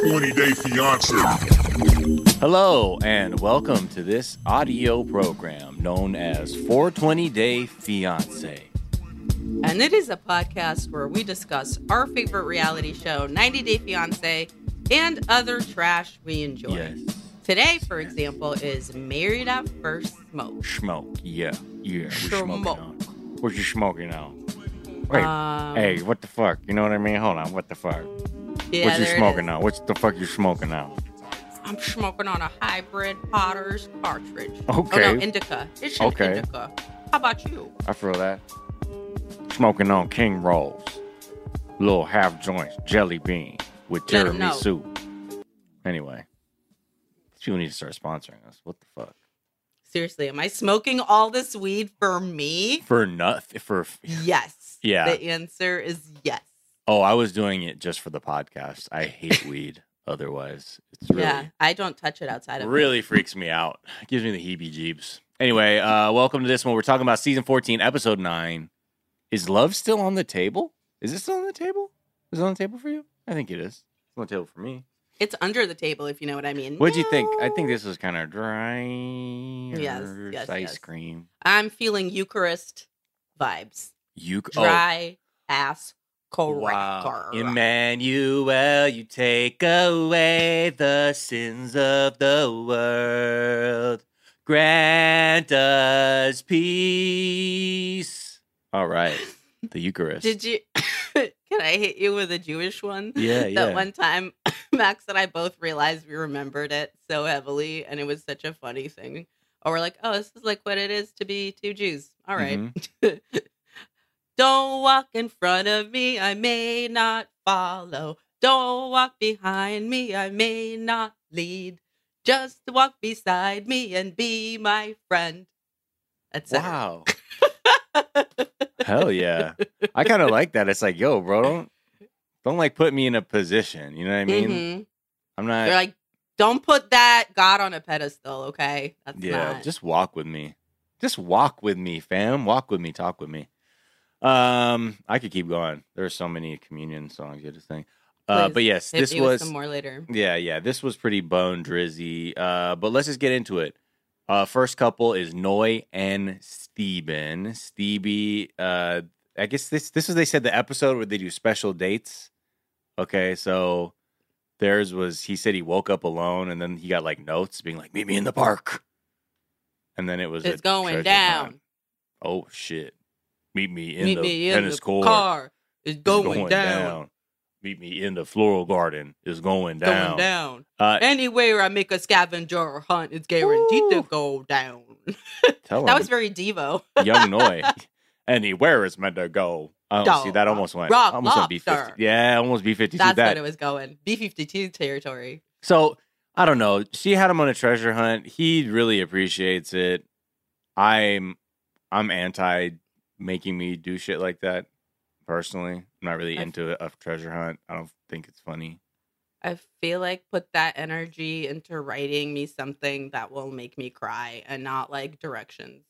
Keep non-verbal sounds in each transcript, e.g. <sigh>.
420 Day Fiance. Hello, and welcome to this audio program known as 420 Day Fiance. And it is a podcast where we discuss our favorite reality show, 90 Day Fiance, and other trash we enjoy. Yes. Today, for example, is Married at First Smoke. Smoke. Yeah. Yeah. We're smoking Smoke. on. What you smoking on? Wait. Um, hey, what the fuck? You know what I mean? Hold on. What the fuck? Yeah, what you smoking now? What the fuck you smoking now? I'm smoking on a hybrid Potter's cartridge. Okay. Oh, no, Indica. It's Okay. Indica. How about you? I feel that. Smoking on King Rolls. Little half joints, jelly bean with Let 'em know. tiramisu. Anyway. These people need to start sponsoring us. What the fuck? Seriously, am I smoking all this weed for me? For nothing. For Yes. Yeah. The answer is yes. Oh, I was doing it just for the podcast. I hate weed. Otherwise, it's really Yeah. I don't touch it outside of really freaks me out. It gives me the heebie-jeebs. Anyway, uh, welcome to this one. We're talking about season fourteen, episode nine. Is love still on the table? Is it still on the table? Is it on the table for you? I think it is. It's on the table for me. It's under the table, if you know what I mean. What'd you think? I think this was kind of dry. Yes, yes, ice yes. cream. I'm feeling Eucharist vibes. You Dry ass Oh, cracker. wow. Emmanuel, you take away the sins of the world. Grant us peace. All right. The Eucharist. Did you? <coughs> Can I hit you with a Jewish one? Yeah, yeah. That one time, <coughs> Max and I both realized we remembered it so heavily, and it was such a funny thing. Or we're like, oh, this is like what it is to be two Jews. All right. Mm-hmm. <laughs> Don't walk in front of me, I may not follow. Don't walk behind me, I may not lead. Just walk beside me and be my friend. That's Wow. <laughs> Hell yeah. I kind of like that. It's like, yo, bro, don't don't like put me in a position. You know what I mean? Mhm. I'm not You're like, don't put that God on a pedestal, okay? That's Yeah, not. just walk with me. Just walk with me, fam. Walk with me. Talk with me. Um, I could keep going. There's so many communion songs you to sing. Uh, Please, but yes, this was some more later. yeah, yeah. This was pretty bone drizzy. Uh, but let's just get into it. Uh, first couple is Noi and Steven. Stevie. Uh, I guess this this is they said the episode where they do special dates. Okay, so theirs was he said he woke up alone and then he got like notes being like, "Meet me in the park," and then it was It's going down. hunt. Oh shit! Meet me in Meet the me in tennis the court. car. It's It's going, down. Meet me in the floral garden. It's going Going down. down. Uh, Anywhere I make a scavenger hunt, it's guaranteed to go down. <laughs> That was very Devo. young <laughs> Noi. Anywhere is meant to go. Oh, Dog, see, that almost went. almost B fifty. Yeah, almost B fifty two. That's that. what it was going. B 52 territory. So I don't know. She had him on a treasure hunt. He really appreciates it. I'm I'm anti making me do shit like that. Personally, I'm not really I- into a treasure hunt. I don't think it's funny. I feel like put that energy into writing me something that will make me cry and not like directions.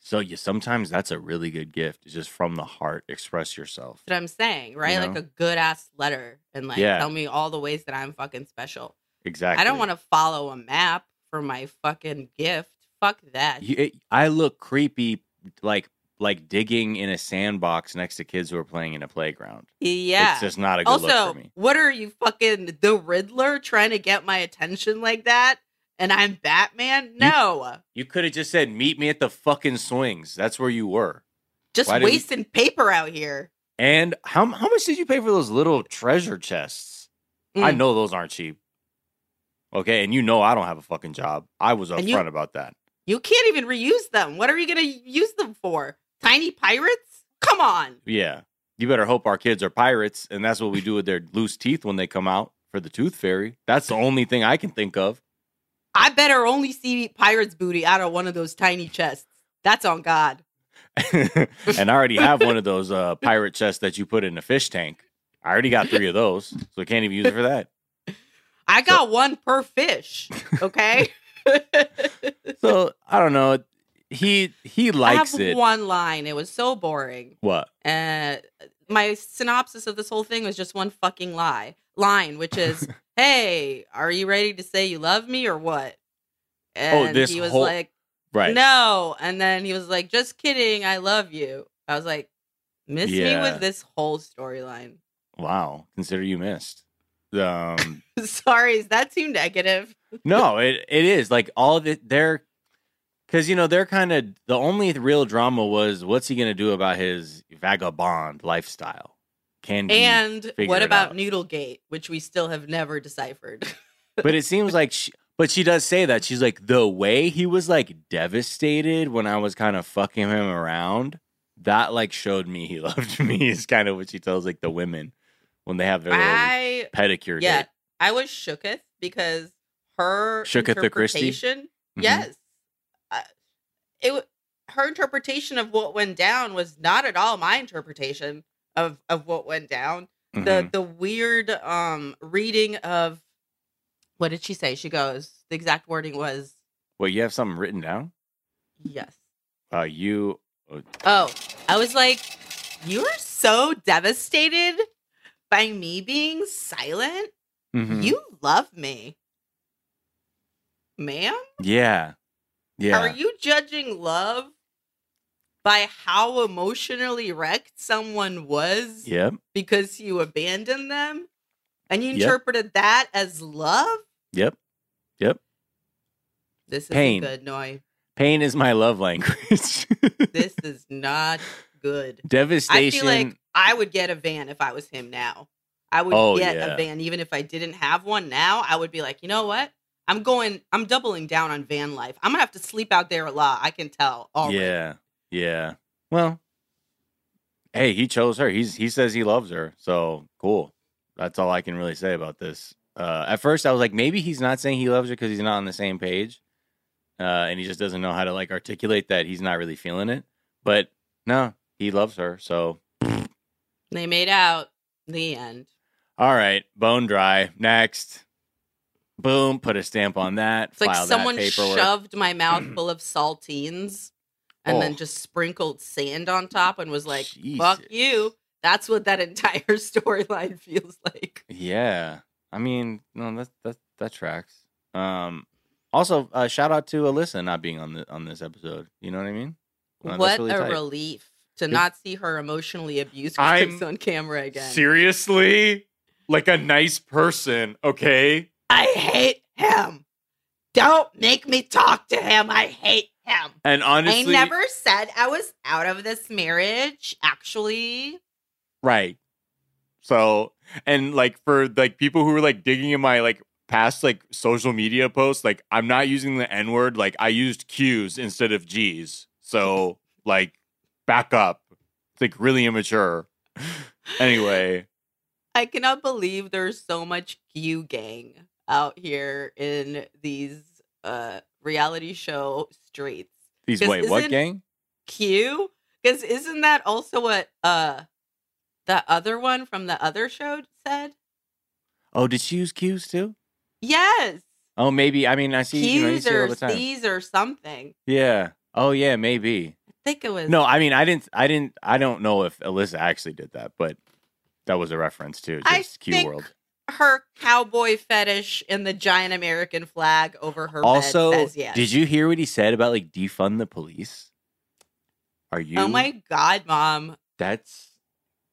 So yeah, sometimes that's a really good gift. It's just from the heart. Express yourself. That's what I'm saying, right? Like know? a good ass letter and like Yeah. tell me all the ways that I'm fucking special. Exactly. I don't want to follow a map for my fucking gift. Fuck that. You, it, I look creepy, like like digging in a sandbox next to kids who are playing in a playground. yeah. It's just not a good look also, for me. what are you fucking the Riddler trying to get my attention like that? And I'm Batman? No. You could have just said, "Meet me at the fucking swings." That's where you were. Just Why wasting paper out here. And how how much did you pay for those little treasure chests? I Mm. know those aren't cheap. Okay, and you know I don't have a fucking job. I was upfront you- about that. You can't even reuse them. What are you going to use them for? Tiny pirates? Come on. Yeah, you better hope our kids are pirates, and that's what we do with their <laughs> loose teeth when they come out for the tooth fairy. That's the only thing I can think of. I better only see pirate's booty out of one of those tiny chests. That's on God. <laughs> and I already have one of those uh, pirate chests that you put in a fish tank. I already got three of those, so I can't even use it for that. I got one per fish. Okay. <laughs> So I don't know. He he likes I have it. one line. It was so boring. What? Uh, my synopsis of this whole thing was just one fucking lie. line, which is, <laughs> "Hey, are you ready to say you love me or what?" And Oh, this he was whole- like, Right. "No," and then he was like, "Just kidding, I love you." I was like, "Miss me with this whole storyline." Wow. Consider you missed. Um <laughs> Sorry, is that too negative? no, it it is like all of it. Because you know they're kind of the only real drama was what's he gonna do about his vagabond lifestyle? Can? And what about out. Noodlegate, which we still have never deciphered? <laughs> but it seems like she. But she does say that she's like the way he was like devastated when I was kind of fucking him around. That like showed me he <laughs> loved me. Is kind of what she tells like the women when they have their I pedicure yeah, date. I was shooketh because her Shooketh the Christie? interpretation. Mhm. Yes, uh, it her interpretation of what went down was not at all my interpretation of of what went down. Mhm. The the weird um reading of what did she say? She goes. The exact wording was Well, you have something written down. yes. Uh, you. Oh, I was like, you are so devastated by me being silent. Mhm. You love me, ma'am. Yeah. Yeah. Are you judging love by how emotionally wrecked someone was Yep. because you abandoned them? And you Yep. interpreted that as love? Yep. Yep. This isn't Pain. good, Noi. Pain is my love language. This <laughs> is not good. Devastation. I feel like I would get a van if I was him now. I would Oh, get yeah. a van even if I didn't have one now. I would be like, you know what? I'm going. I'm doubling down on van life. I'm gonna have to sleep out there a lot. I can tell. Already. yeah. Yeah. Well, hey, he chose her. He's he says he loves her. So cool. That's all I can really say about this. Uh, at first, I was like, maybe he's not saying he loves her because he's not on the same page, uh, and he just doesn't know how to like articulate that he's not really feeling it. But no, he loves her. So They made out. The end. all right, bone dry. Next, boom, put a stamp on that. It's like someone shoved my mouth full of saltines and then Oh. just sprinkled sand on top and was like, "Fuck you." That's what that <laughs> entire storyline feels like. Yeah, I mean, no, that that that tracks. Um, also, uh, shout out to Alyssa not being on the on this episode. You know what I mean? Uh, what really a tight. relief to not see her emotionally abused on camera again. Seriously, like a nice person, okay? I hate him. Don't make me talk to him. I hate him. And honestly, I never said I was out of this marriage, actually. right. So, and like for like people who were like digging in my like past like social media posts, like I'm not using the N word. Like I used Q's instead of G's. So <laughs> like back up. It's like really immature. Anyway, I cannot believe there's so much Q gang out here in these uh reality show streets. These wait, what gang? Q? Because isn't that also what uh the other one from the other show said? Oh, did she use Q's too? Yes. Oh, maybe. I mean, I see. you know, you see it all or the time. C's or something. Yeah. Oh, yeah. Maybe. I think it was No, I mean, I didn't. I didn't. I don't know if Alyssa actually did that, but that was a reference to just Q think World. Her cowboy fetish and the giant American flag over her Also, yes. did you hear what he said about like defund the police? Are you? Oh my god, mom. That's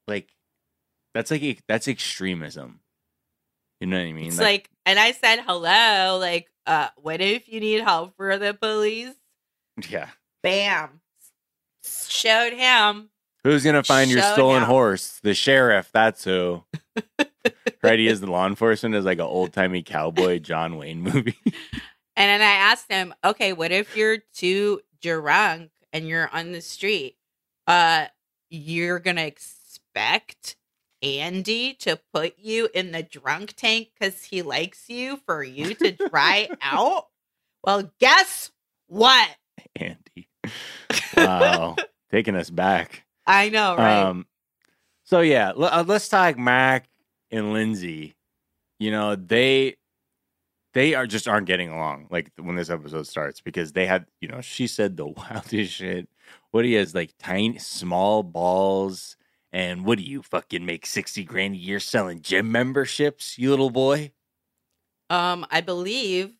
like, that's like that's extremism. You know what I mean? It's like, and I said hello, like, uh, what if you need help for the police? yeah. Bam. Showed him. Who's gonna find your Showdown. stolen horse? The sheriff. That's who. <laughs> right? He is the law enforcement is like an old timey cowboy John Wayne movie. <laughs> And then I asked him, okay, what if you're too drunk and you're on the street? Uh, you're gonna expect Andy to put you in the drunk tank because he likes you for you to dry <laughs> out? Well, guess what? Andy. Wow. <laughs> Taking us back. I know, right? Um, so yeah, l- uh, let's talk Mac and Lindsey. You know, they they are just aren't getting along like when this episode starts because they had, you know, she said the <laughs> wildest shit. What he has like tiny small balls And what do you fucking make 60 grand a year selling gym memberships, you little boy? Um, I believe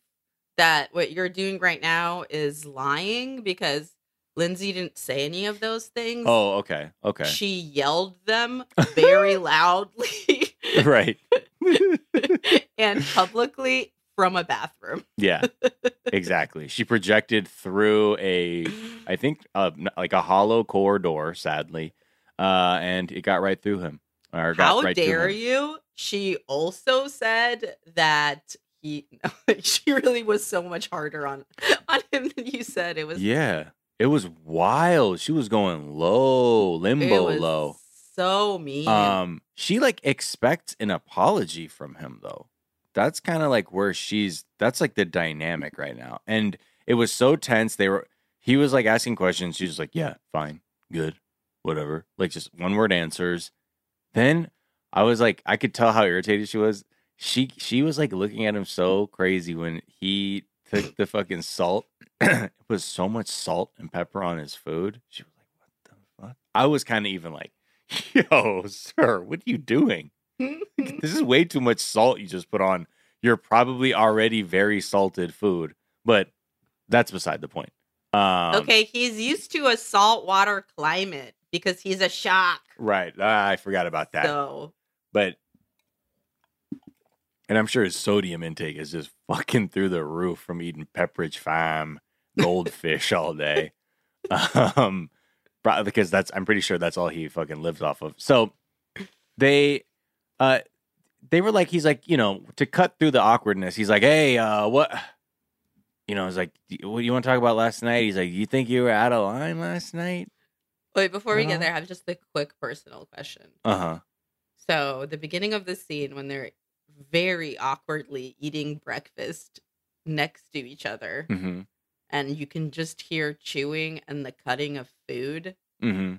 that what you're doing right now is lying because Lindsey didn't say any of those things. Oh, okay. Okay. She yelled them very <laughs> loudly <laughs> right. <laughs> and publicly from a bathroom. Yeah. Exactly. She projected through a I think uh, like a hollow corridor, sadly. Uh and it got right through him. Or got How right dare you? She also said that he <laughs> she really was so much harder on on him than you said. It was Yeah. It was wild. She was going low, limbo low. So mean. Um, she like expects an apology from him though. That's kind of like where she's. That's like the dynamic right now, and it was so tense. They were. He was like asking questions. She was like, "Yeah, fine, good, whatever." Like just one word answers. Then I was like, I could tell how irritated she was. She she was like looking at him so crazy when he took the fucking salt. <clears throat> it was so much salt and pepper on his food. She was like, "What the fuck?" I was kind of even like, <laughs> "Yo, sir, what are you doing? <laughs> this is way too much salt you just put on your probably already very salted food." But that's beside the point. Um, okay, he's used to a saltwater climate because he's a shark. right? Ah, I forgot about that. So but and I'm sure his sodium intake is just fucking through the roof from eating Pepperidge Farm goldfish all day. <laughs> Um, because that's I'm pretty sure that's all he fucking lives off of. So they, uh, they were like, he's like, you know, to cut through the awkwardness. He's like, hey, uh, what? You know, it's like, what do you want to talk about last night? He's like, you think you were out of line last night? wait, before we Uh-huh. get there, I have just a quick personal question. Uh huh. So the beginning of the scene when they're very awkwardly eating breakfast next to each other, Mm-hmm. And you can just hear chewing and the cutting of food. Mm-hmm.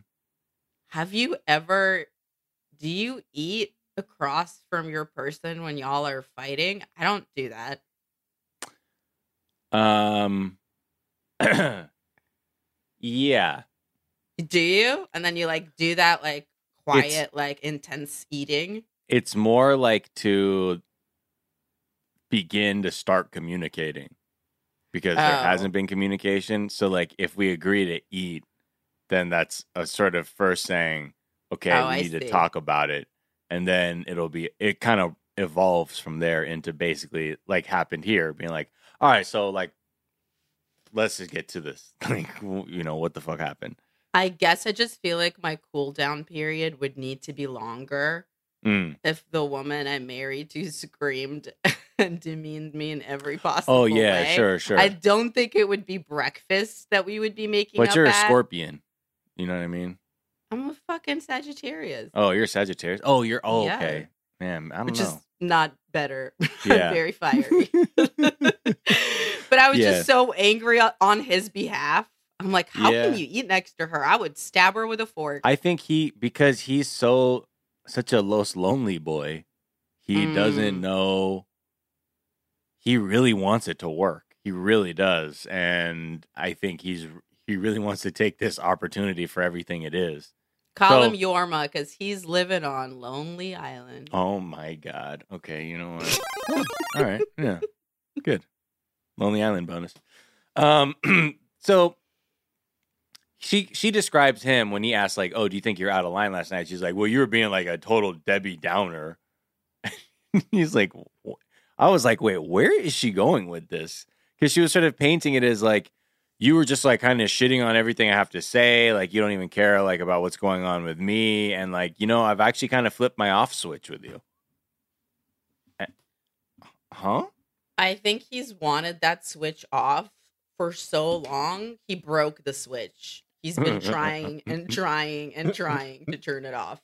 Have you ever? Do you eat across from your person when y'all are fighting? I don't do that. Um. <clears throat> yeah. Do you? And then you like do that like quiet, like intense eating. It's more like to begin to start communicating because there Oh. hasn't been communication. So, like, if we agree to eat, then that's a sort of first saying, okay, Oh, we I need to talk about it. And then it'll be, it kind of evolves from there into basically like happened here, being like, all right, so like, let's just get to this. <laughs> Like, you know, what the fuck happened? I guess I just feel like my cool down period would need to be longer Mm. if the woman I'm married to screamed <laughs> and demeaned me in every possible Oh, yeah, way. sure, sure. I don't think it would be breakfast that we would be making But you're a at. scorpion. You know what I mean? I'm a fucking Sagittarius. Oh, you're a Sagittarius. Oh, you're oh, Yeah. okay. Man, I don't which know. is not better. <laughs> Yeah. Very <laughs> fiery. but I was Yeah. just so angry on his behalf. I'm like, how Yeah. can you eat next to her? I would stab her with a fork. I think he because he's so such a los lonely boy. He doesn't Mm. know. He really wants it to work. He really does, and I think he's he really wants to take this opportunity for everything it is. Call so- him Jorma because he's living on Lonely Island. Oh my god. Okay, you know what? Oh, all right. Yeah. Good. Lonely Island bonus. Um <clears throat> so she she describes him when he asks like, "Oh, do you think you're out of line last night?" She's like, "Well, you were being like a total Debbie Downer." <laughs> He's like, I was like, "Wait, where is she going with this?" Cuz she was sort of painting it as like you were just like kind of shitting on everything I have to say, like you don't even care like about what's going on with me and like, you know, I've actually kind of flipped my off switch with you. Eh, Huh? I think he's wanted that switch off for so long. He broke the switch. He's been mm-hmm. trying and trying and trying to turn it off.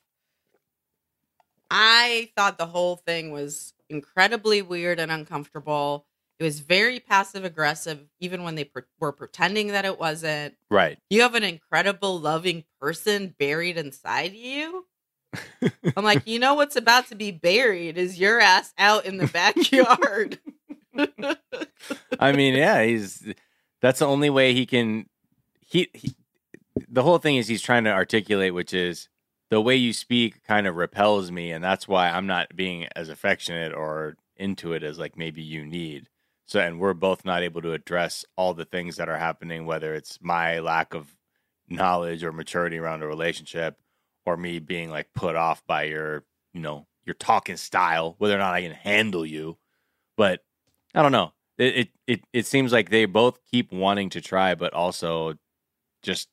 I thought the whole thing was incredibly weird and uncomfortable. It was very passive aggressive, even when they pre- were pretending that it wasn't. Right. You have an incredible, loving person buried inside you. <laughs> I'm like, you know what's about to be buried is your ass out in the backyard. <laughs> I mean, yeah, he's that's the only way he can he, he the whole thing is he's trying to articulate which is the way you speak kind of repels me, and that's why I'm not being as affectionate or into it as like maybe you need. So, and we're both not able to address all the things that are happening, whether it's my lack of knowledge or maturity around a relationship, or me being like put off by your, you know, your talking style, whether or not I can handle you. But I don't know. It it it, it seems like they both keep wanting to try, but also just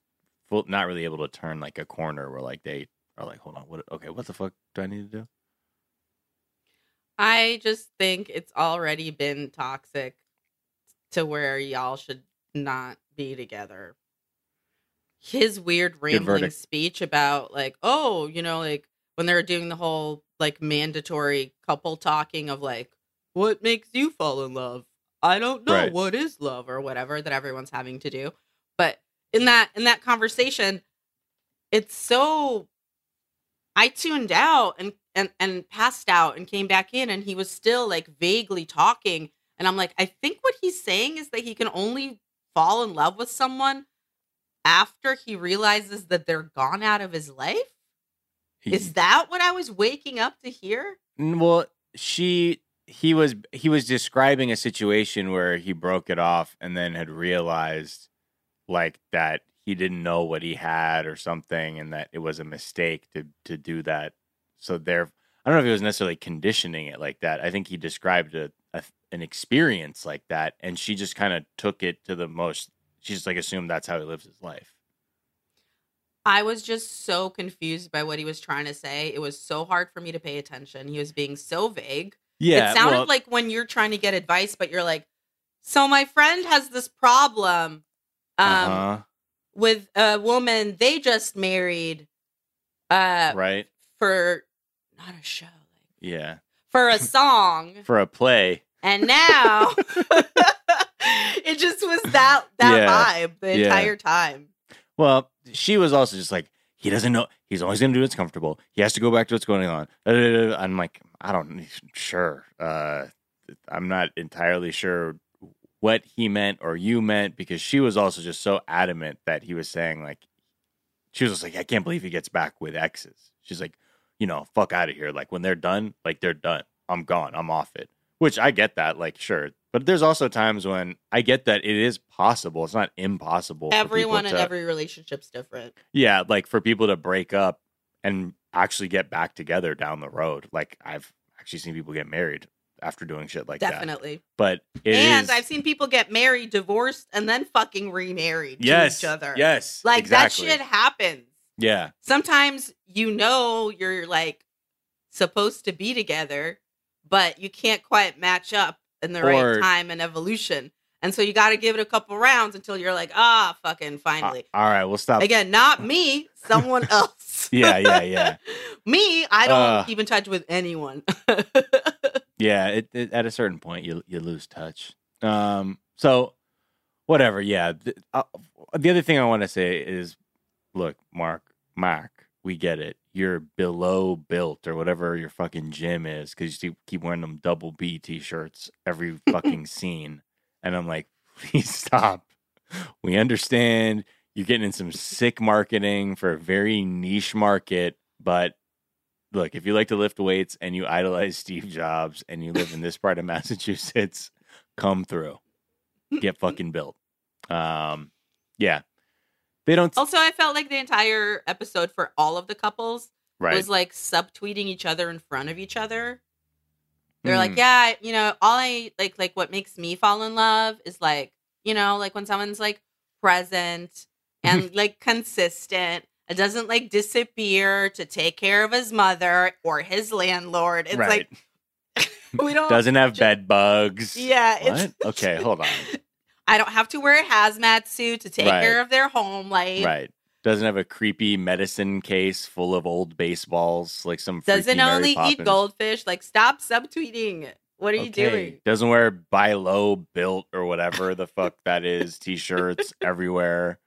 full, not really able to turn like a corner where like they are like, hold on, what? Okay, what the fuck do I need to do? I just think it's already been toxic to where y'all should not be together. His weird rambling speech about like, oh, you know, like when they were doing the whole like mandatory couple talking of like, what makes you fall in love? I don't know Right. what is love or whatever that everyone's having to do. But in that in that conversation, it's so I tuned out and and and passed out and came back in and he was still like vaguely talking and I'm like I think what he's saying is that he can only fall in love with someone after he realizes that they're gone out of his life. Is that what I was waking up to hear? Well, she he was he was describing a situation where he broke it off and then had realized like that he didn't know what he had or something and that it was a mistake to to do that. So there I don't know if he was necessarily conditioning it like that. I think he described a, a an experience like that and she just kind of took it to the most she just like assumed that's how he lives his life. I was just so confused by what he was trying to say. It was so hard for me to pay attention. He was being so vague. Yeah. it sounded well, like when you're trying to get advice, but you're like, so my friend has this problem um, uh-huh, with a woman they just married uh, right. for not a show, like Yeah. for a <laughs> song, For a play. and now <laughs> <laughs> it just was that that Yeah. vibe the Yeah. entire time. Well, she was also just like, he doesn't know. He's always going to do what's comfortable. He has to go back to what's going on. I'm like, I don't, sure. Uh, I'm not entirely sure what he meant or you meant because she was also just so adamant that he was saying, like, she was just like, I can't believe he gets back with exes. She's like, you know, fuck out of here. Like, when they're done, like, they're done. I'm gone. I'm off it. Which I get that, like, sure. But there's also times when I get that it is possible. It's not impossible. Everyone in to- every relationship's different. yeah, like for people to break up and actually get back together down the road. Like I've actually seen people get married after doing shit like that. Definitely. But it and is- I've seen people get married, divorced, and then fucking remarried yes, to each other. Yes, Like exactly. that shit happens. Yeah, Sometimes you know you're like supposed to be together, but you can't quite match up in the Or- right time and evolution. And so you got to give it a couple rounds until you're like, ah, fucking Uh, finally. all right, we'll stop. Again, not me, <laughs> someone else. Yeah, yeah, yeah. <laughs> me, I don't Uh. keep in touch with anyone. <laughs> Yeah, it, it, at a certain point you you lose touch. Um, so whatever. Yeah. The, uh, the other thing I want to say is, look, Mark, Mark, we get it. You're below built or whatever your fucking gym is because you keep wearing them double B t-shirts every fucking <laughs> scene, and I'm like, <laughs> please stop. We understand you're getting in some sick marketing for a very niche market, but look, if you like to lift weights and you idolize Steve Jobs and you live in this part of Massachusetts, come through. Get fucking built. Um, yeah. They don't also, I felt like the entire episode for all of the couples right. was like subtweeting each other in front of each other. They're Mm. like, yeah, you know, all I like, like what makes me fall in love is like, you know, like when someone's like present and <laughs> like consistent. It doesn't like disappear to take care of his mother or his landlord. It's right. like <laughs> we don't. Doesn't have ju- bed bugs. yeah, What? it's Okay, hold on. <laughs> I don't have to wear a hazmat suit to take Right. care of their home life. Right. Doesn't have a creepy medicine case full of old baseballs like some Doesn't only eat goldfish. Like, stop subtweeting. What are you doing? Doesn't wear by low built or whatever the fuck that is. T-shirts everywhere.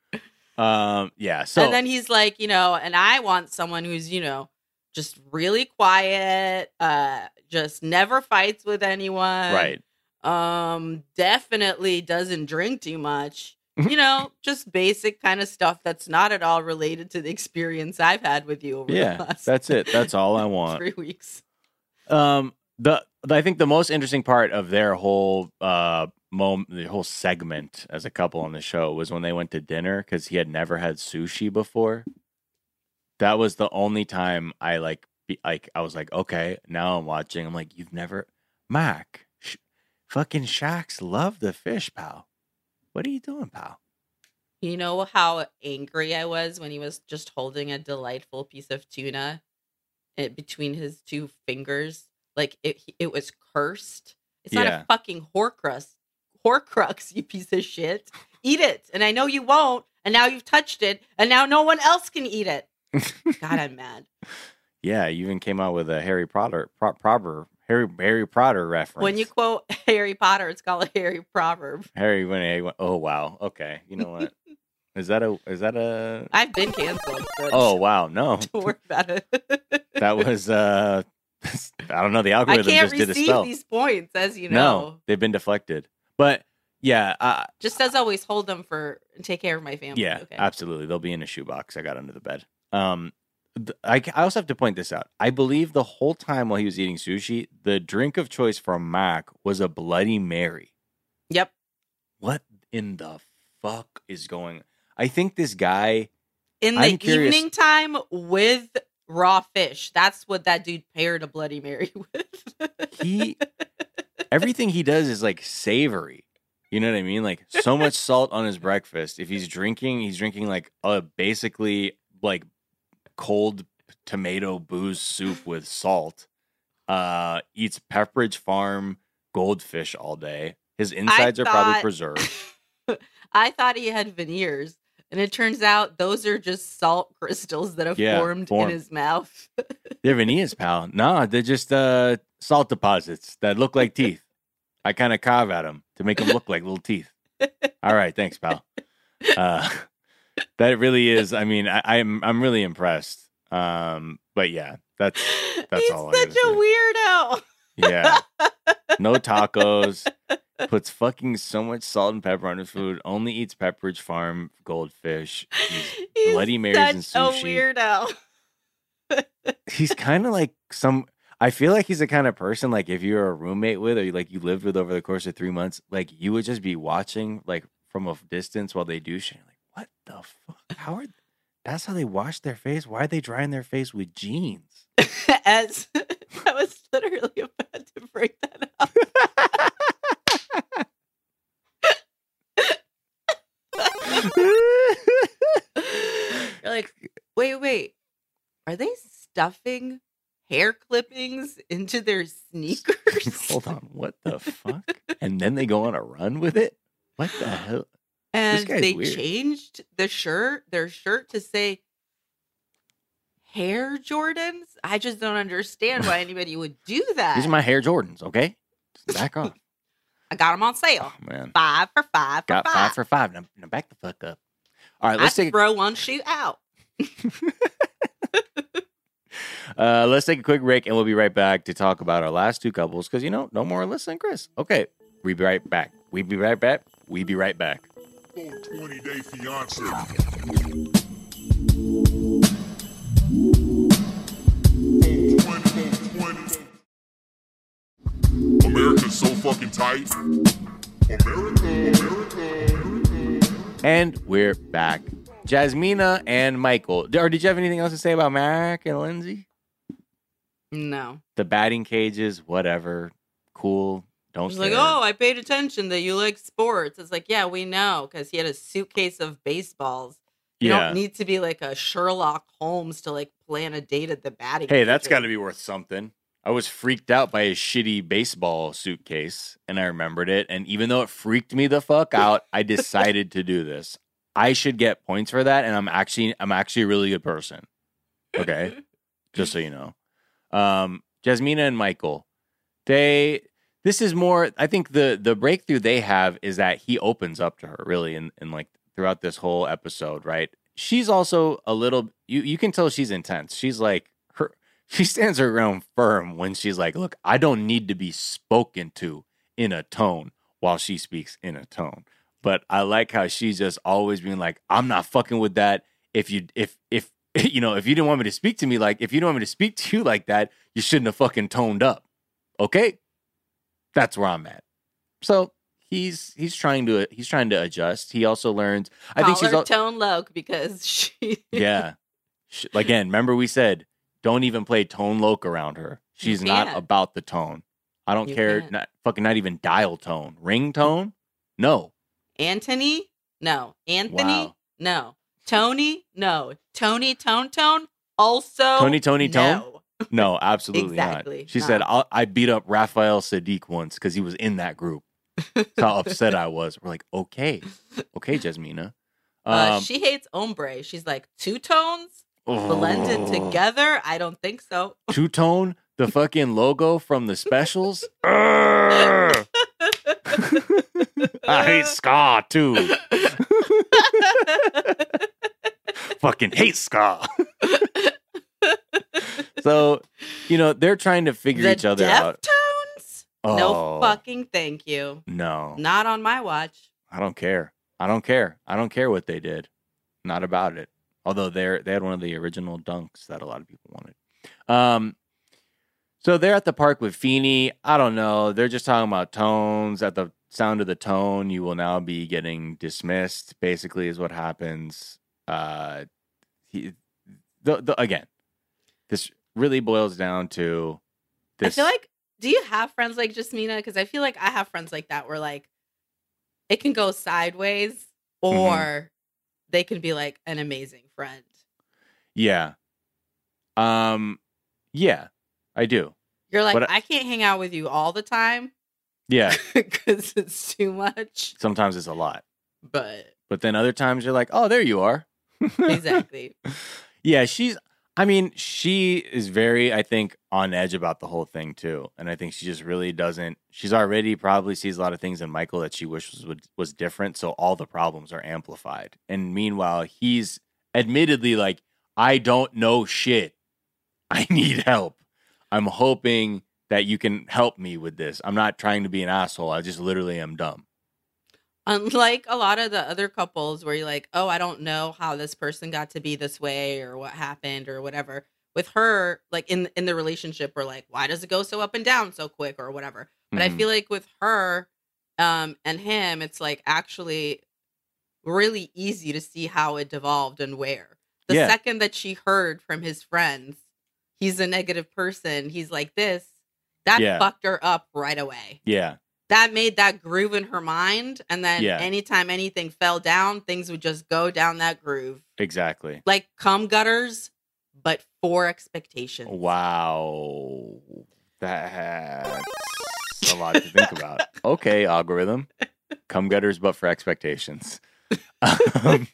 Um, yeah. So and then he's like, you know, and I want someone who's, you know, just really quiet, uh, just never fights with anyone. right. Um, definitely doesn't drink too much. you know, just basic kind of stuff that's not at all related to the experience I've had with you over the Yeah, last that's it. That's all I want. <laughs> three weeks. Um, the I think the most interesting part of their whole uh moment, the whole segment as a couple on the show was when they went to dinner because he had never had sushi before. That was the only time I like, be, like I was like, okay, now I'm watching. I'm like, you've never, Mac, sh- fucking sharks love the fish, pal. What are you doing, pal? You know how angry I was when he was just holding a delightful piece of tuna it, between his two fingers? Like it, it was cursed. It's not a fucking horcrux, horcrux, you piece of shit. Eat it, and I know you won't. And now you've touched it, and now no one else can eat it. God, I'm mad. <laughs> Yeah, you even came out with a Harry Potter, pro- proper Harry Harry Potter reference. When you quote <laughs> Harry Potter, it's called a Harry proverb. Harry when he went, oh wow, okay, you know what? <laughs> Is that a is that a I've been canceled. Oh wow, no. don't worry about it. That was uh I don't know, the I algorithm can't just did a spell. these points, as you know, no, they've been deflected. But yeah, uh, Just as always, hold them for take care of my family. yeah, okay. absolutely. They'll be in a shoebox I got under the bed. Um I, I also have to point this out. I believe the whole time while he was eating sushi, the drink of choice for Mac was a Bloody Mary. Yep. What in the fuck is going? I think this guy In the I'm curious- evening time with raw fish. That's what that dude paired a Bloody Mary <laughs> with. he everything he does is like savory. You know what I mean? Like so much salt on his breakfast. If he's drinking, he's drinking like a basically like cold tomato booze soup with salt. Uh eats Pepperidge Farm goldfish all day. His insides are probably preserved. <laughs> I thought he had veneers, and it turns out those are just salt <laughs> crystals that have Yeah, formed formed. in his mouth. They're veneers, pal. No, they're just uh salt deposits that look like teeth. I kind of carve at them to make them look like little teeth. All right, thanks, pal. Uh, <laughs> that really is. I mean, I, I'm I'm really impressed. Um, but yeah, that's That's He's all such a weirdo. yeah. No tacos. <laughs> Puts fucking so much salt and pepper on his food. Only eats Pepperidge Farm goldfish. <laughs> Bloody Marys and sushi. A weirdo. he's kind of like some. I feel like he's the kind of person like if you're a roommate with or like you lived with over the course of three months, like you would just be watching like from a distance while they do shit. Like, what the fuck? How are? That's how they wash their face. Why are they drying their face with jeans? <laughs> As <laughs> I was literally about to break that up. You're like, wait, wait. Are they stuffing hair clippings into their sneakers? <laughs> Hold on, what the fuck? <laughs> And then they go on a run with it. What the hell? and they weird. changed the shirt, their shirt to say hair Jordans. I just don't understand why <laughs> anybody would do that. These are my hair Jordans. Okay, Just back off. I got them on sale. Oh man, Five for five for got five. five for five. Now, now back the fuck up. All right, let's take. a throw one shoe out. <laughs> Uh, let's take a quick break and we'll be right back to talk about our last two couples because you know no more Alyssa and Chris. Okay, we be right back. We be right back. We be right back. 20 day fiance. America's so fucking tight. America, America, America. And we're back. Jasmina and Michael. Or did you have anything else to say about Mac and Lindsey? No. The batting cages, whatever. Cool. Don't He's like, oh, I paid attention that you like sports. It's like, yeah, we know because he had a suitcase of baseballs. You yeah. don't need to be like a Sherlock Holmes to like plan a date at the batting. Hey, that's got to be worth something. I was freaked out by a shitty baseball suitcase and I remembered it. And even though it freaked me the fuck <laughs> out, I decided to do this. I should get points for that. And I'm actually, I'm actually a really good person. Okay. Just so you know. Um, Jasmina and Michael, they, this is more, I think the, the breakthrough they have is that he opens up to her really in, in like throughout this whole episode, right? She's also a little, you, you can tell she's intense. She's like, she stands her ground firm when she's like, "Look, I don't need to be spoken to in a tone while she speaks in a tone." but I like how she's just always being like, I'm not fucking with that. If you if if <laughs> you know, if you didn't want me to speak to me like if you didn't want me to speak to you like that, you shouldn't have fucking toned up. Okay? That's where I'm at. So he's he's trying to he's trying to adjust. He also learns I think she's al- tone low because <laughs> she. yeah. Sh- Again, remember we said don't even play tone loc around her. She's not about the tone. I don't You care. can't. Not fucking not even dial tone. Ring tone? No. Anthony? No. Anthony? Wow. No. Tony? No. Tony Tone Tone? Also. Tony, Tony, Tone? no. No, <laughs> absolutely Exactly not. She said. I'll, I beat up Raphael Saadiq once because he was in that group. That's how <laughs> upset I was. We're like, okay, okay, Jasmina. Uh, Um, she hates ombre. She's like two tones blended oh, together. I don't think so. <laughs> Two tone, the fucking logo from the specials. <laughs> I hate ska too. <laughs> fucking hate ska. so, you know, they're trying to figure the each other out. Deftones? Oh, No fucking thank you. No, Not on my watch. I don't care. I don't care. I don't care what they did. Not about it. Although they're they had one of the original dunks that a lot of people wanted. Um, so they're at the park with Feeney. I don't know. They're just talking about tones. At the sound of the tone, you will now be getting dismissed. Basically, is what happens. Uh, he, the, the again, this really boils down to this. I feel like, do you have friends like Jasmina? Because I feel like I have friends like that where like it can go sideways Mm-hmm. They can be like an amazing friend. yeah, um, yeah, I do. You're like, I- I can't hang out with you all the time Yeah, <laughs> because it's too much. sometimes it's a lot. But But then other times you're like, oh, there you are. <laughs> exactly. yeah, she's. I mean, she is very, I think, on edge about the whole thing too, and I think she just really doesn't. She's already probably sees a lot of things in Michael that she wishes was was different, so all the problems are amplified. And meanwhile, he's admittedly like, I don't know shit. I <laughs> need help. I'm hoping that you can help me with this. I'm not trying to be an asshole. I just literally am dumb. Unlike a lot of the other couples where you're like, oh, I don't know how this person got to be this way or what happened or whatever. With her, like in in the relationship, we're like, why does it go so up and down so quick or whatever? But I Mhm. feel like with her um and him, it's like actually really easy to see how it devolved and where. The Yeah. second that she heard from his friends, he's a negative person, he's like this, that Yeah. fucked her up right away yeah, that made that groove in her mind and then Yeah. anytime anything fell down things would just go down that groove exactly. like cum gutters but for expectations Wow. That's a lot to think about. <laughs> Okay, algorithm. Come gutters, but for expectations. Um,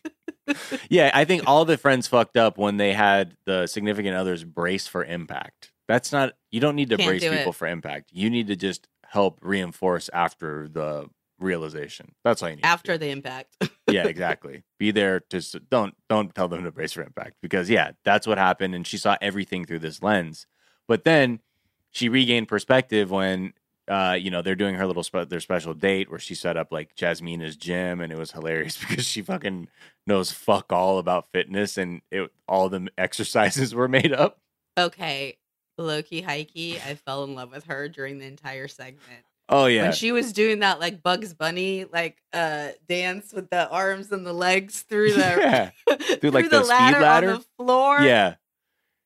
yeah, I think all the friends fucked up when they had the significant others brace for impact. That's not, you don't need to Can't brace people it. for impact. You need to just help reinforce after the realization. That's all you need. after the impact <laughs> yeah, <laughs> exactly. Be there to don't don't tell them to brace for impact because yeah, that's what happened, and she saw everything through this lens. But then she regained perspective when uh, you know they're doing her little spe- their special date where she set up like Jasmina's gym, and it was hilarious <laughs> because she fucking knows fuck all about fitness, and it all the exercises were made up. okay loki heike i fell in love with her during the entire segment Oh yeah, when she was doing that like bugs bunny like uh dance with the arms and the legs through the yeah, <laughs> through, like, the, the speed ladder, ladder? on the floor yeah,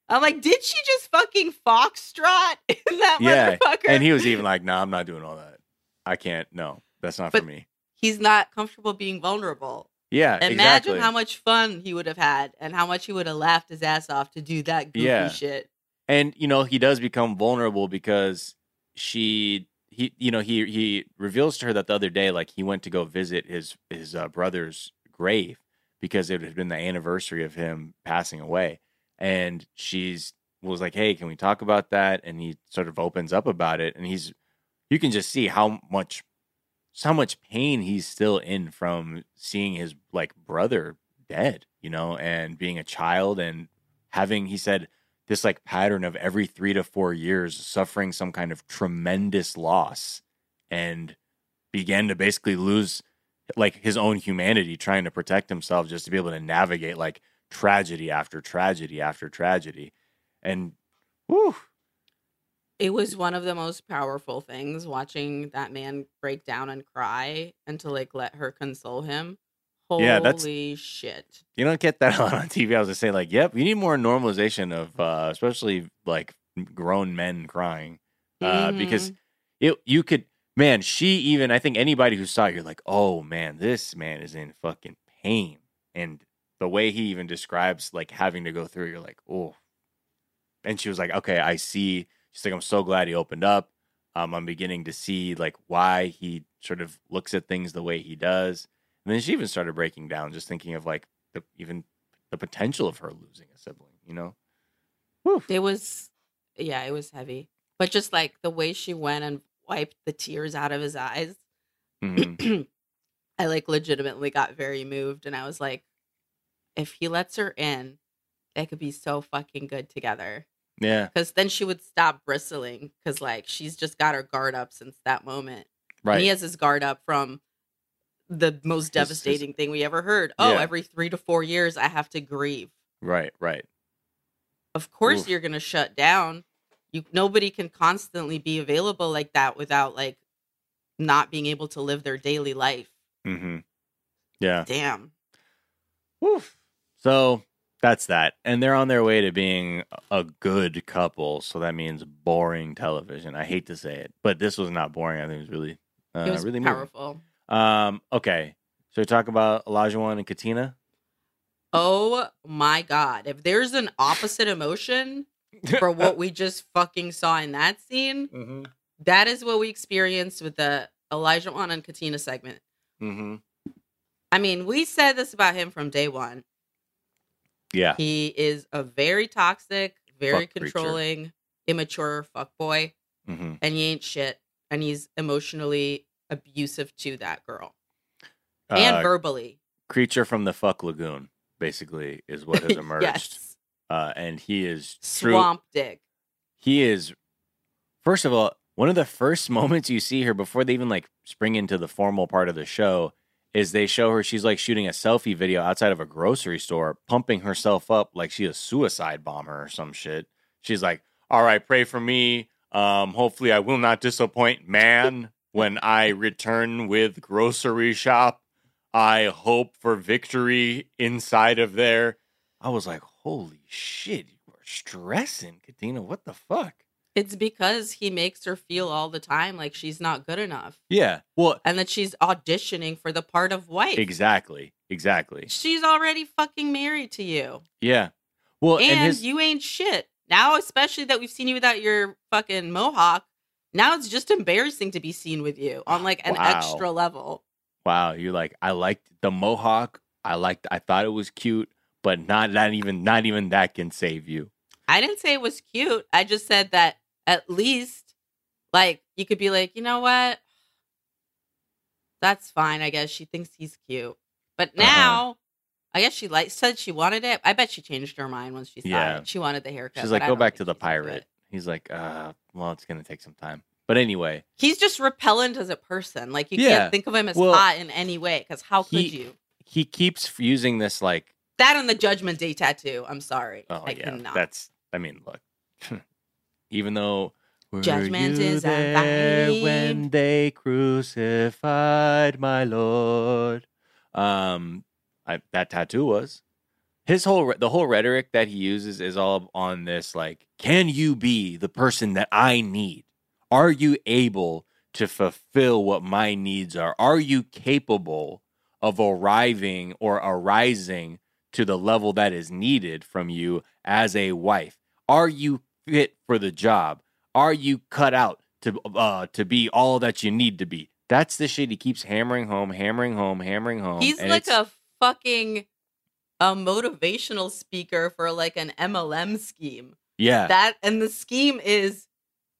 i'm like did she just fucking foxtrot <laughs> in that Yeah, motherfucker and he was even like, "No, I'm not doing all that. I can't. No, that's not for me." he's not comfortable being vulnerable. Yeah, Imagine exactly. how much fun he would have had and how much he would have laughed his ass off to do that goofy Yeah. shit. And you know he does become vulnerable because she he you know he he reveals to her that the other day like he went to go visit his his uh, brother's grave because it had been the anniversary of him passing away. And she's was like hey can we talk about that? And he sort of opens up about it and he's you can just see how much how much pain he's still in from seeing his like brother dead you know and being a child and having he said this like pattern of every three to four years suffering some kind of tremendous loss and began to basically lose like his own humanity, trying to protect himself, just to be able to navigate like tragedy after tragedy after tragedy, and whew, It was one of the most powerful things watching that man break down and cry and to like let her console him. Holy Yeah, that's- shit. you don't get that <laughs> a lot on TV. I was just saying, like, yep, you need more normalization of, uh, especially like grown men crying, uh, because Mhm. it you could, man, she even I think anybody who saw it, you're like, oh man, this man is in fucking pain, and the way he even describes like having to go through, you're like, oh, and she was like, okay, I see. She's like, I'm so glad he opened up. Um, I'm beginning to see like why he sort of looks at things the way he does. And then she even started breaking down, just thinking of like the even the potential of her losing a sibling, you know? Whew. It was, yeah, it was heavy. But just like the way she went and wiped the tears out of his eyes, Mhm. <clears throat> I like legitimately got very moved. And I was like, if he lets her in, they could be so fucking good together. Yeah, Because then she would stop bristling because like she's just got her guard up since that moment. And right. he has his guard up from the most devastating thing we ever heard. Oh, Yeah. every three to four years, I have to grieve. right, right. Of course, Oof. you're gonna shut down. You nobody can constantly be available like that without like not being able to live their daily life. hmm Yeah. Damn. Whew. So that's that. And they're on their way to being a good couple. So that means boring television. I hate to say it, but this was not boring. I think it was really, uh, it was really moving. Um, okay. So we talk about Elijah One and Katina. Oh my god! If there's an opposite emotion for what we <laughs> just fucking saw in that scene, mm-hmm. that is what we experienced with the Elijah Wan and Katina segment. Mm-hmm. I mean, we said this about him from day one. Yeah. He is a very toxic, very Fuck creature. controlling, immature fuckboy, Mm-hmm. and he ain't shit. And he's emotionally abusive to that girl Uh, and verbally. creature from the fuck lagoon, basically, is what has <laughs> emerged. yes, Uh, and he is true. swamp dick. He is, first of all, one of the first <laughs> moments you see her before they even like spring into the formal part of the show is they show her she's like shooting a selfie video outside of a grocery store, pumping herself up like she a suicide bomber or some shit. She's like, "All right, pray for me. Um, hopefully, I will not disappoint, man. <laughs> When I return with grocery shop, I hope for victory inside of there." I was like, "Holy shit, you are stressing, Katina. What the fuck?" It's because he makes her feel all the time like she's not good enough Yeah. Well, and that she's auditioning for the part of wife. exactly. Exactly. She's already fucking married to you. Yeah. Well, and, and his you ain't shit. Now, especially that we've seen you without your fucking mohawk, now it's just embarrassing to be seen with you on like an Wow. extra level. wow, you're like I liked the mohawk. I liked I thought it was cute, but not not even not even that can save you. I didn't say it was cute. I just said that at least, like, you could be like, you know what? That's fine. I guess she thinks he's cute. But Uh-huh. now, I guess she like said she wanted it. I bet she changed her mind once she saw Yeah. it. She wanted the haircut. She's like, go back to the pirate. He's like, uh, well, it's gonna take some time. But anyway, He's just repellent as a person. Like you Yeah. can't think of him as Well, hot in any way. Because how could you? he keeps using this like, That on the Judgment Day tattoo. I'm sorry. oh I yeah, cannot. that's. I mean, look, <laughs> even though. Were Judgment you is there when they crucified my Lord. Um, I, that tattoo was his whole the whole rhetoric that he uses is all on this like, can you be the person that I need? Are you able to fulfill what my needs are? Are you capable of arriving or arising to the level that is needed from you as a wife? Are you fit for the job? Are you cut out to uh to be all that you need to be? That's the shit he keeps hammering home, hammering home, hammering home. He's like a fucking a motivational speaker for like an MLM scheme. yeah. That and the scheme is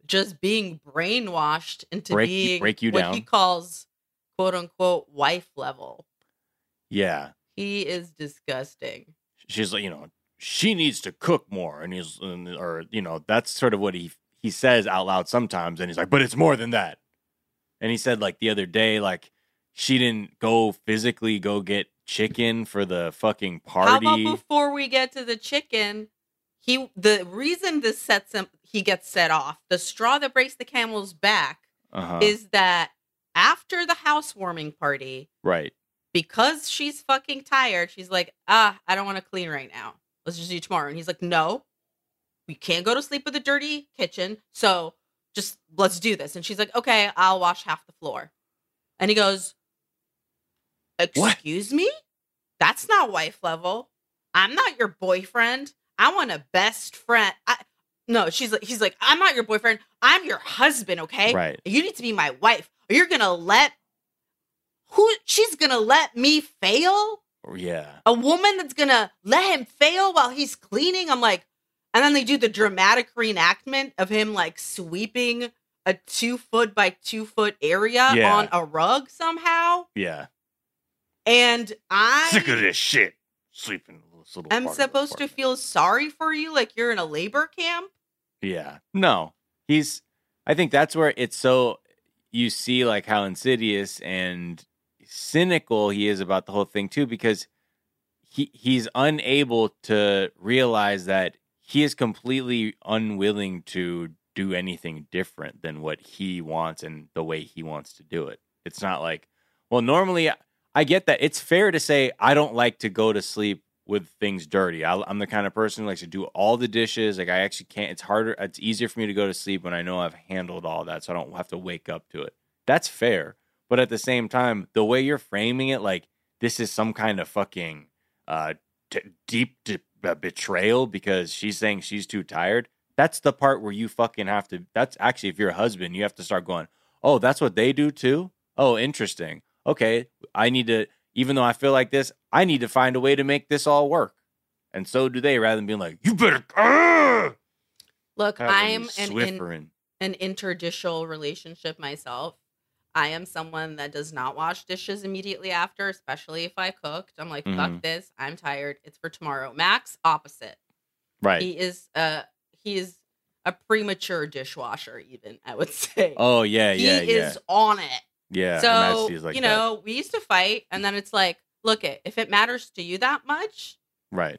just being brainwashed into Break being break you what he calls quote unquote wife level. yeah. He is disgusting. she's like, you know, she needs to cook more, and he's, or you know, that's sort of what he he says out loud sometimes, and he's like, but it's more than that. And he said like the other day, like, she didn't go physically go get chicken for the fucking party. How about before we get to the chicken? He the reason this sets him he gets set off. The straw that breaks the camel's back Uh-huh. is that after the housewarming party, right. because she's fucking tired, she's like, ah, I don't want to clean right now. Let's just do it tomorrow. And he's like, no, we can't go to sleep with a dirty kitchen. So just let's do this. And she's like, okay, I'll wash half the floor. And he goes, What? excuse me? That's not wife level. I'm not your boyfriend. I want a best friend. I, no, she's like, he's like, I'm not your boyfriend. I'm your husband. Okay. Right. You need to be my wife. You're gonna let who she's gonna let me fail? Oh, yeah. A woman that's gonna let him fail while he's cleaning? I'm like, and then they do the dramatic reenactment of him like sweeping a two foot by two foot area Yeah. on a rug somehow. Yeah. And I Sick of this shit. Sleeping little am part of the supposed to feel sorry for you like you're in a labor camp. Yeah. No. He's I think that's where it's so you see like how insidious and cynical he is about the whole thing too because he he's unable to realize that he is completely unwilling to do anything different than what he wants and the way he wants to do it. It's not like, well, normally I get that. It's fair to say I don't like to go to sleep with things dirty. I, I'm the kind of person who likes to do all the dishes. Like I actually can't. It's harder. It's easier for me to go to sleep when I know I've handled all that, so I don't have to wake up to it. That's fair. But at the same time, the way you're framing it, like this is some kind of fucking uh, t- deep d- uh, betrayal because she's saying she's too tired. That's the part where you fucking have to. That's actually if you're a husband, you have to start going. Oh, that's what they do too. Oh, interesting. Okay, I need to. Even though I feel like this, I need to find a way to make this all work. And so do they, rather than being like, "You better." Uh, Look, I'm an in, an interditional relationship myself. I am someone that does not wash dishes immediately after, especially if I cooked. I'm like, Mhm. fuck this. I'm tired. It's for tomorrow. Max, opposite. Right. He is uh he is a premature dishwasher, even, I would <laughs> say. oh yeah, he yeah, yeah, is on it. Yeah. so like you that. know, we used to fight, and then it's like, look it, if it matters to you that much, right.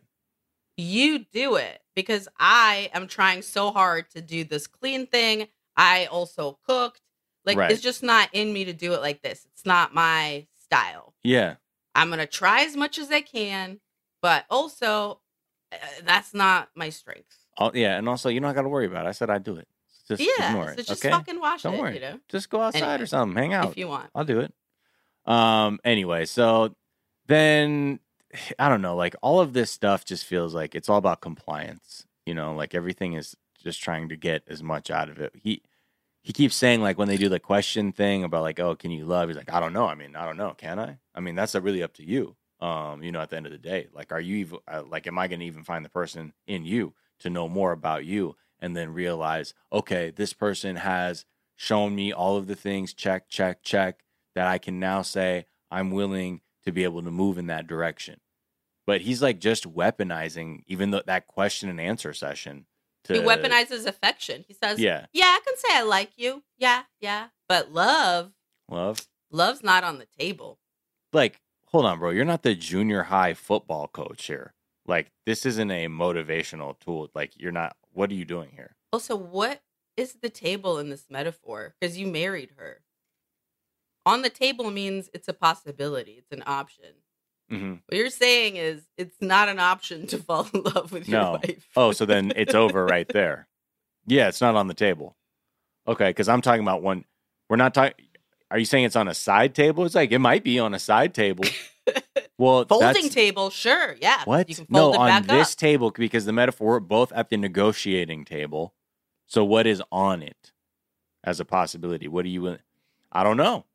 you do it because I am trying so hard to do this clean thing. I also cooked. Like Right. it's just not in me to do it like this. It's not my style. Yeah, I'm going to try as much as I can, but also uh, that's not my strength. oh, yeah, and also you don't got to worry about it. I said I'd do it. Just yeah, ignore so it. just okay, fucking wash Don't it, worry. you know, just go outside Anyway, or something. Hang out. if you want. I'll do it. Um. Anyway, so then I don't know. Like all of this stuff just feels like it's all about compliance. You know, like everything is just trying to get as much out of it. He he keeps saying like when they do the question thing about like, oh, can you love? He's like, I don't know. I mean, I don't know. Can I? I mean, that's really up to you. Um, you know, at the end of the day, like, are you even uh, like, am I going to even find the person in you to know more about you, and then realize, okay, this person has shown me all of the things, check, check, check, that I can now say I'm willing to be able to move in that direction. But he's like just weaponizing even though that question and answer session. To, He weaponizes affection. He says, Yeah, yeah, I can say I like you. Yeah, yeah. But love, love. love's not on the table. Like, hold on, bro. You're not the junior high football coach here. Like, this isn't a motivational tool. Like, you're not. What are you doing here? Also, what is the table in this metaphor? Because you married her. On the table means it's a possibility, it's an option. hmm What you're saying is it's not an option to <laughs> fall in love with your No. wife. Oh, so then it's over right <laughs> there. Yeah, it's not on the table. Okay, because I'm talking about one. We're not talking. Are you saying it's on a side table? It's like it might be on a side table. <laughs> Well, Folding table, sure, yeah. What? You can no, fold it on back this up. table because the metaphor we're both at the negotiating table. So what is on it as a possibility? What do you? I don't know.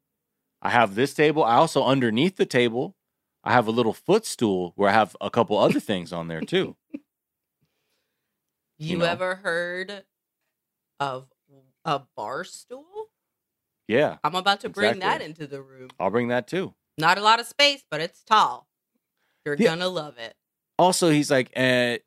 I have this table. I also underneath the table, I have a little footstool where I have a couple other things on there too. <laughs> You, you know. ever heard of a bar stool? Yeah, I'm about to bring that into the room. I'll bring that too. Not a lot of space, but it's tall. You're Yeah. gonna love it. Also, he's like, uh,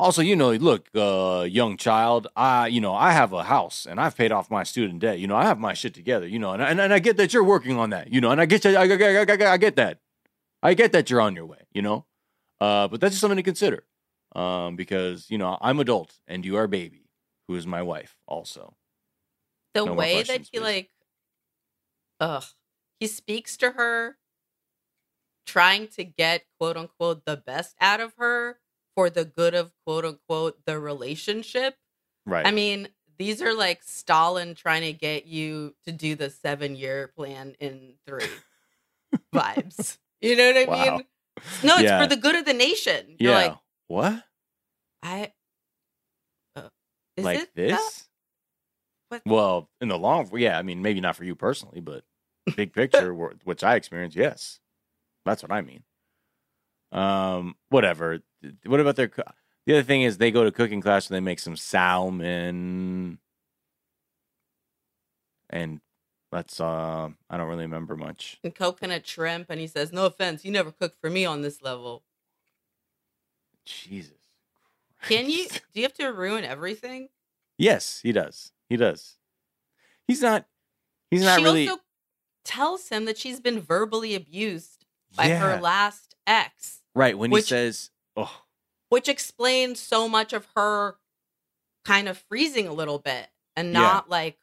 Also, you know, look, uh, young child, I, you know, I have a house and I've paid off my student debt. You know, I have my shit together. You know, and and, and I get that you're working on that. You know, and I get that, I, I, I, I, I get that. I get that you're on your way. You know, uh, but that's just something to consider, um, because you know I'm adult and you are baby, who is my wife also. the No way that he please. like ugh he speaks to her trying to get quote unquote the best out of her for the good of quote unquote the relationship Right. i mean these are like stalin trying to get you to do the seven year plan in three <laughs> vibes you know what i Wow. mean no it's Yeah. for the good of the nation you're yeah. like what? i uh, like this? What? Well, in the long, yeah. I mean, maybe not for you personally, but big <laughs> picture, which I experienced, yes, that's what I mean. Um, whatever. What about their? co- The other thing is they go to cooking class and they make some salmon, and that's uh, I don't really remember much. and coconut shrimp, and he says, "No offense, you never cooked for me on this level." Jesus. Can you? Do you have to ruin everything? Yes, he does. He does. He's not. He's not she really. also tells him that she's been verbally abused by Yeah. her last ex, right when which- he says, "Oh, which explains so much of her kind of freezing a little bit and Yeah. not like,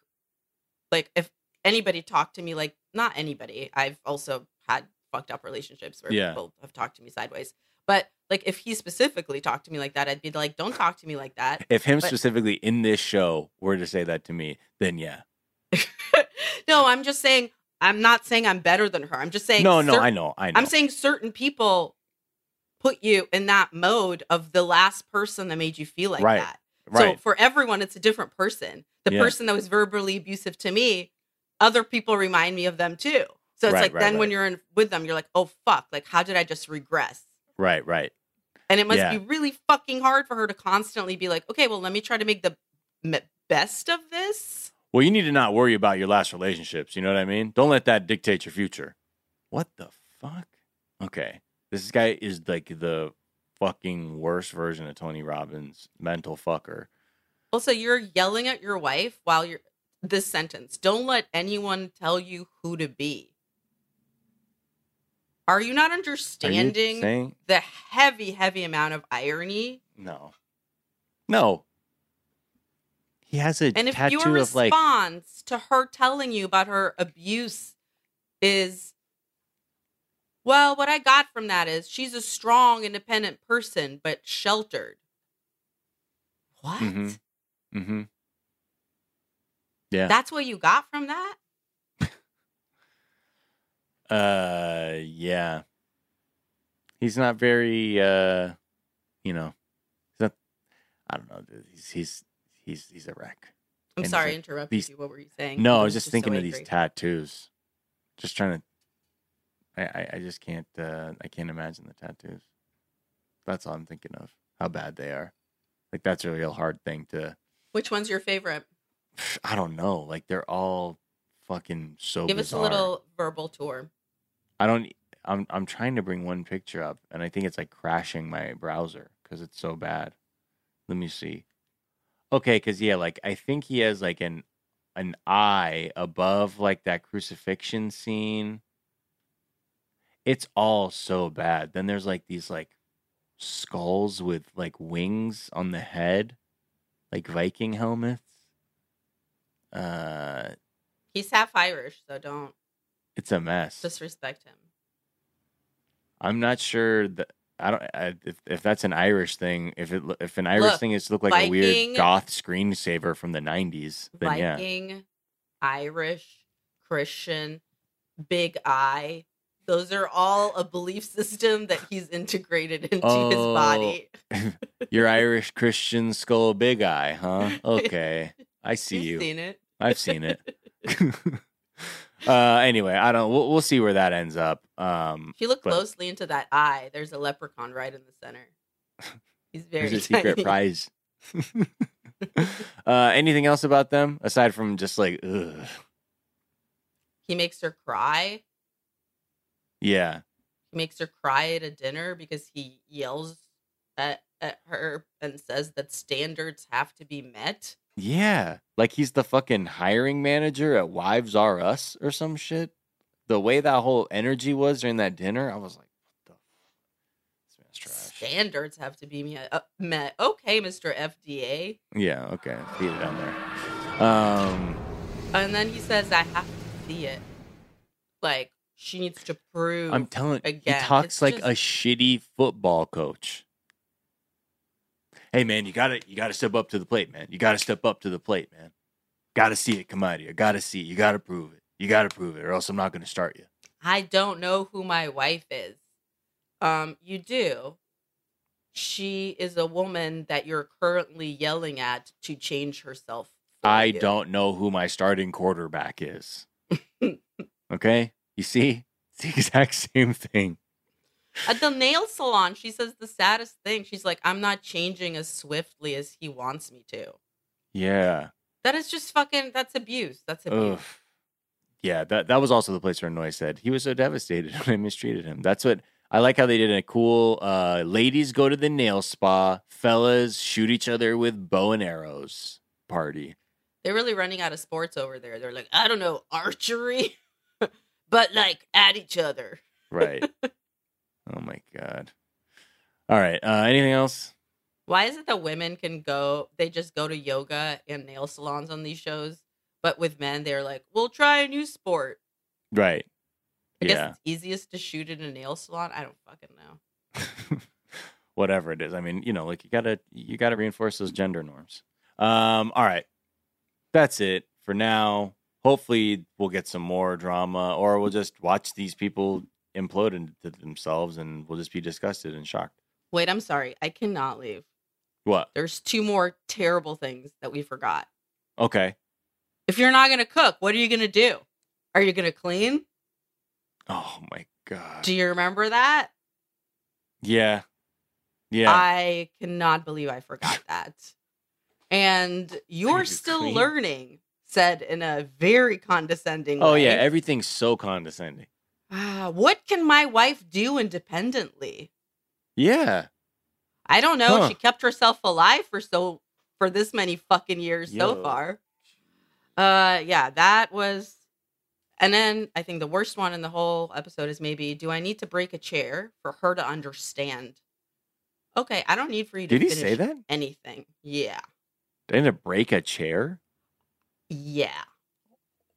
like if anybody talked to me like not anybody. I've also had fucked up relationships where Yeah. people have talked to me sideways. But like if he specifically talked to me like that, I'd be like, "Don't talk to me like that." If him But- specifically in this show were to say that to me, then yeah. <laughs> no, I'm just saying. I'm not saying I'm better than her. I'm just saying. No, no, I know, I know. I'm saying certain people put you in that mode of the last person that made you feel like Right, that. right. So for everyone, it's a different person. The Yeah. person that was verbally abusive to me, other people remind me of them too. So it's Right, like right, then when you're in with them, you're like, oh fuck, like how did I just regress? right, right. And it must Yeah. be really fucking hard for her to constantly be like, okay, well, let me try to make the best of this. Well, you need to not worry about your last relationships. You know what I mean? Don't let that dictate your future. What the fuck? Okay. This guy is like the fucking worst version of Tony Robbins, mental fucker. Also, you're yelling at your wife while you're this sentence. Don't let anyone tell you who to be. Are you not you understanding saying the heavy, heavy amount of irony? no? No. He has a And if tattoo your of like response to her telling you about her abuse is, well, what I got from that is she's a strong, independent person, but sheltered. What? Mhm. Mm-hmm. Yeah. That's what you got from that? <laughs> Uh, yeah. He's not very, uh, you know, he's not. I don't know. He's he's he's he's a wreck. I'm And sorry, like interrupted these- you. What were you saying? No, I was just so thinking of these tattoos. Just trying to. I, I I just can't. uh I can't imagine the tattoos. That's all I'm thinking of. How bad they are. Like that's a real hard thing to. Which one's your favorite? <sighs> I don't know. Like they're all fucking so. Give us a little verbal tour. I don't. I'm I'm trying to bring one picture up, and I think it's like crashing my browser because it's so bad. Let me see. Okay, because yeah, like I think he has like an an eye above like that crucifixion scene. It's all so bad. Then there's like these like skulls with like wings on the head, like Viking helmets. Uh, He's half Irish, so don't it's a mess. disrespect him. I'm not sure that I don't I, if if that's an Irish thing. If it if an Irish Look, thing is to look like a weird goth screensaver from the '90s, then yeah, Viking, Irish, Christian, Big Eye. Those are all a belief system that he's integrated into his Oh, body. <laughs> you're Irish Christian skull big eye, huh? <laughs> Okay, I see You've you. seen it. I've seen it. <laughs> uh, anyway, I don't. We'll, we'll see where that ends up. Um, If you look But- closely into that eye, there's a leprechaun right in the center. <laughs> He's very there's a secret prize. <laughs> <laughs> uh, anything else about them aside from just like, ugh. He makes her cry. yeah, He makes her cry at a dinner because he yells at at her and says that standards have to be met. Yeah, like he's the fucking hiring manager at Wives R Us or some shit. The way that whole energy was during that dinner, I was like, "What the? This man's trash." Standards have to be met. Uh, met. Okay, Mr. FDA. Yeah, okay, beat it down there. Um, And then he says, I have to see it. Like, she needs to prove. I'm telling he talks it's like just- a shitty football coach. Hey man, you gotta you gotta step up to the plate, man. You gotta step up to the plate, man. Gotta see it come out of you. Gotta see it. You gotta prove it. You gotta prove it, or else I'm not gonna start you. I don't know who my wife is. Um, you do. She is a woman that you're currently yelling at to change herself. I you. don't know who my starting quarterback is. <laughs> okay? You see? It's the exact same thing. At the nail salon, she says the saddest thing. She's like, I'm not changing as swiftly as he wants me to. Yeah. That is just fucking, that's abuse. That's abuse. Ugh. Yeah, that that was also the place where Noi said he was so devastated <laughs> when I mistreated him. That's what I like how they did a cool uh ladies go to the nail spa, fellas shoot each other with bow and arrows party. They're really running out of sports over there. They're like, I don't know, archery, <laughs> but like at each other. Right. <laughs> oh my god. All right. Uh anything else? Why is it that women can go, they just go to yoga and nail salons on these shows? But with men, they're like, we'll try a new sport. Right. I guess it's easiest to shoot in a nail salon. I don't fucking know. <laughs> Whatever it is. I mean, you know, like you gotta you gotta reinforce those gender norms. Um, all right. That's it for now. Hopefully we'll get some more drama or we'll just watch these people implode into themselves and we'll just be disgusted and shocked. Wait, I'm sorry. I cannot leave. What? There's two more terrible things that we forgot. Okay. If you're not going to cook, what are you going to do? Are you going to clean? Oh my god. Do you remember that? Yeah. Yeah. I cannot believe I forgot <sighs> that. And you're still clean? learning, said in a very condescending oh way. yeah, everything's so condescending. Ah, what can my wife do independently? Yeah. I don't know. Huh. She kept herself alive for so for this many fucking years so far. Uh yeah, that was and then I think the worst one in the whole episode is maybe do I need to break a chair for her to understand? Okay, I don't need for you to Did he say that? anything. Yeah. Didn't it break a chair? Yeah.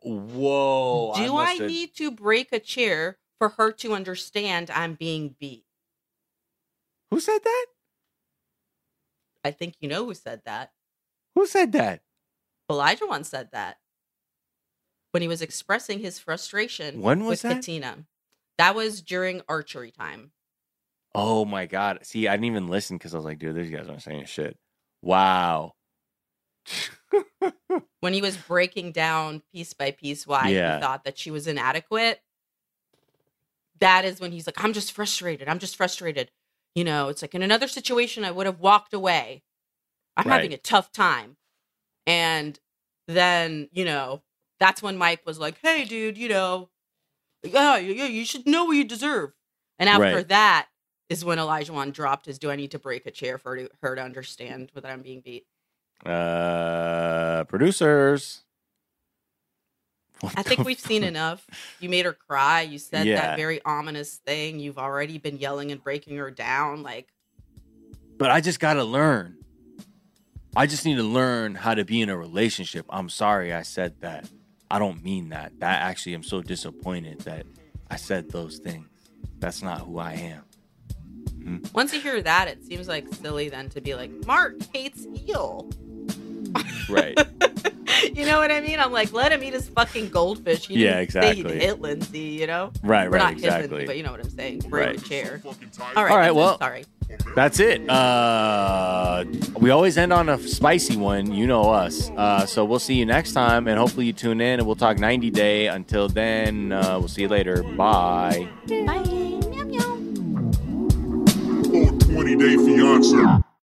Whoa. do I, must've- need to break a chair for her to understand I'm being beat? Who said that? I think you know who said that. Who said that? Elijah once said that when he was expressing his frustration When was with that? Katina. That was during archery time. Oh my god! See, I didn't even listen because I was like, dude, these guys aren't saying shit. Wow. <laughs> <laughs> When he was breaking down piece by piece why Yeah. he thought that she was inadequate. That is when he's like, I'm just frustrated. I'm just frustrated. You know, it's like in another situation, I would have walked away. I'm Right. having a tough time. And then, you know, that's when Mike was like, hey, dude, you know, oh, yeah, yeah, you should know what you deserve. And after Right. that is when Elijah Wan dropped his, do I need to break a chair for her to understand that I'm being beat? Uh, producers. What I think we've seen enough. You made her cry. You said Yeah. that very ominous thing. You've already been yelling and breaking her down. Like, But I just gotta learn. I just need to learn how to be in a relationship. I'm sorry I said that. I don't mean that. That actually, I'm so disappointed that I said those things. That's not who I am. once you hear that, it seems like silly then to be like, Mark hates eel. Right. <laughs> you know what I mean? I'm like, let him eat his fucking goldfish. He Yeah, didn't say exactly. he'd hit Lindsey, you know? right. Or Right. not Exactly. Lindsey, but you know what I'm saying. Break Right. the chair. All right. All right, that's it. well- sorry. That's it. Uh, we always end on a spicy one. You know us. Uh, so we'll see you next time, and hopefully you tune in, and we'll talk 90 day. Until then, uh, we'll see you later. Bye. Bye. Meow, meow. Oh, 20 day fiance.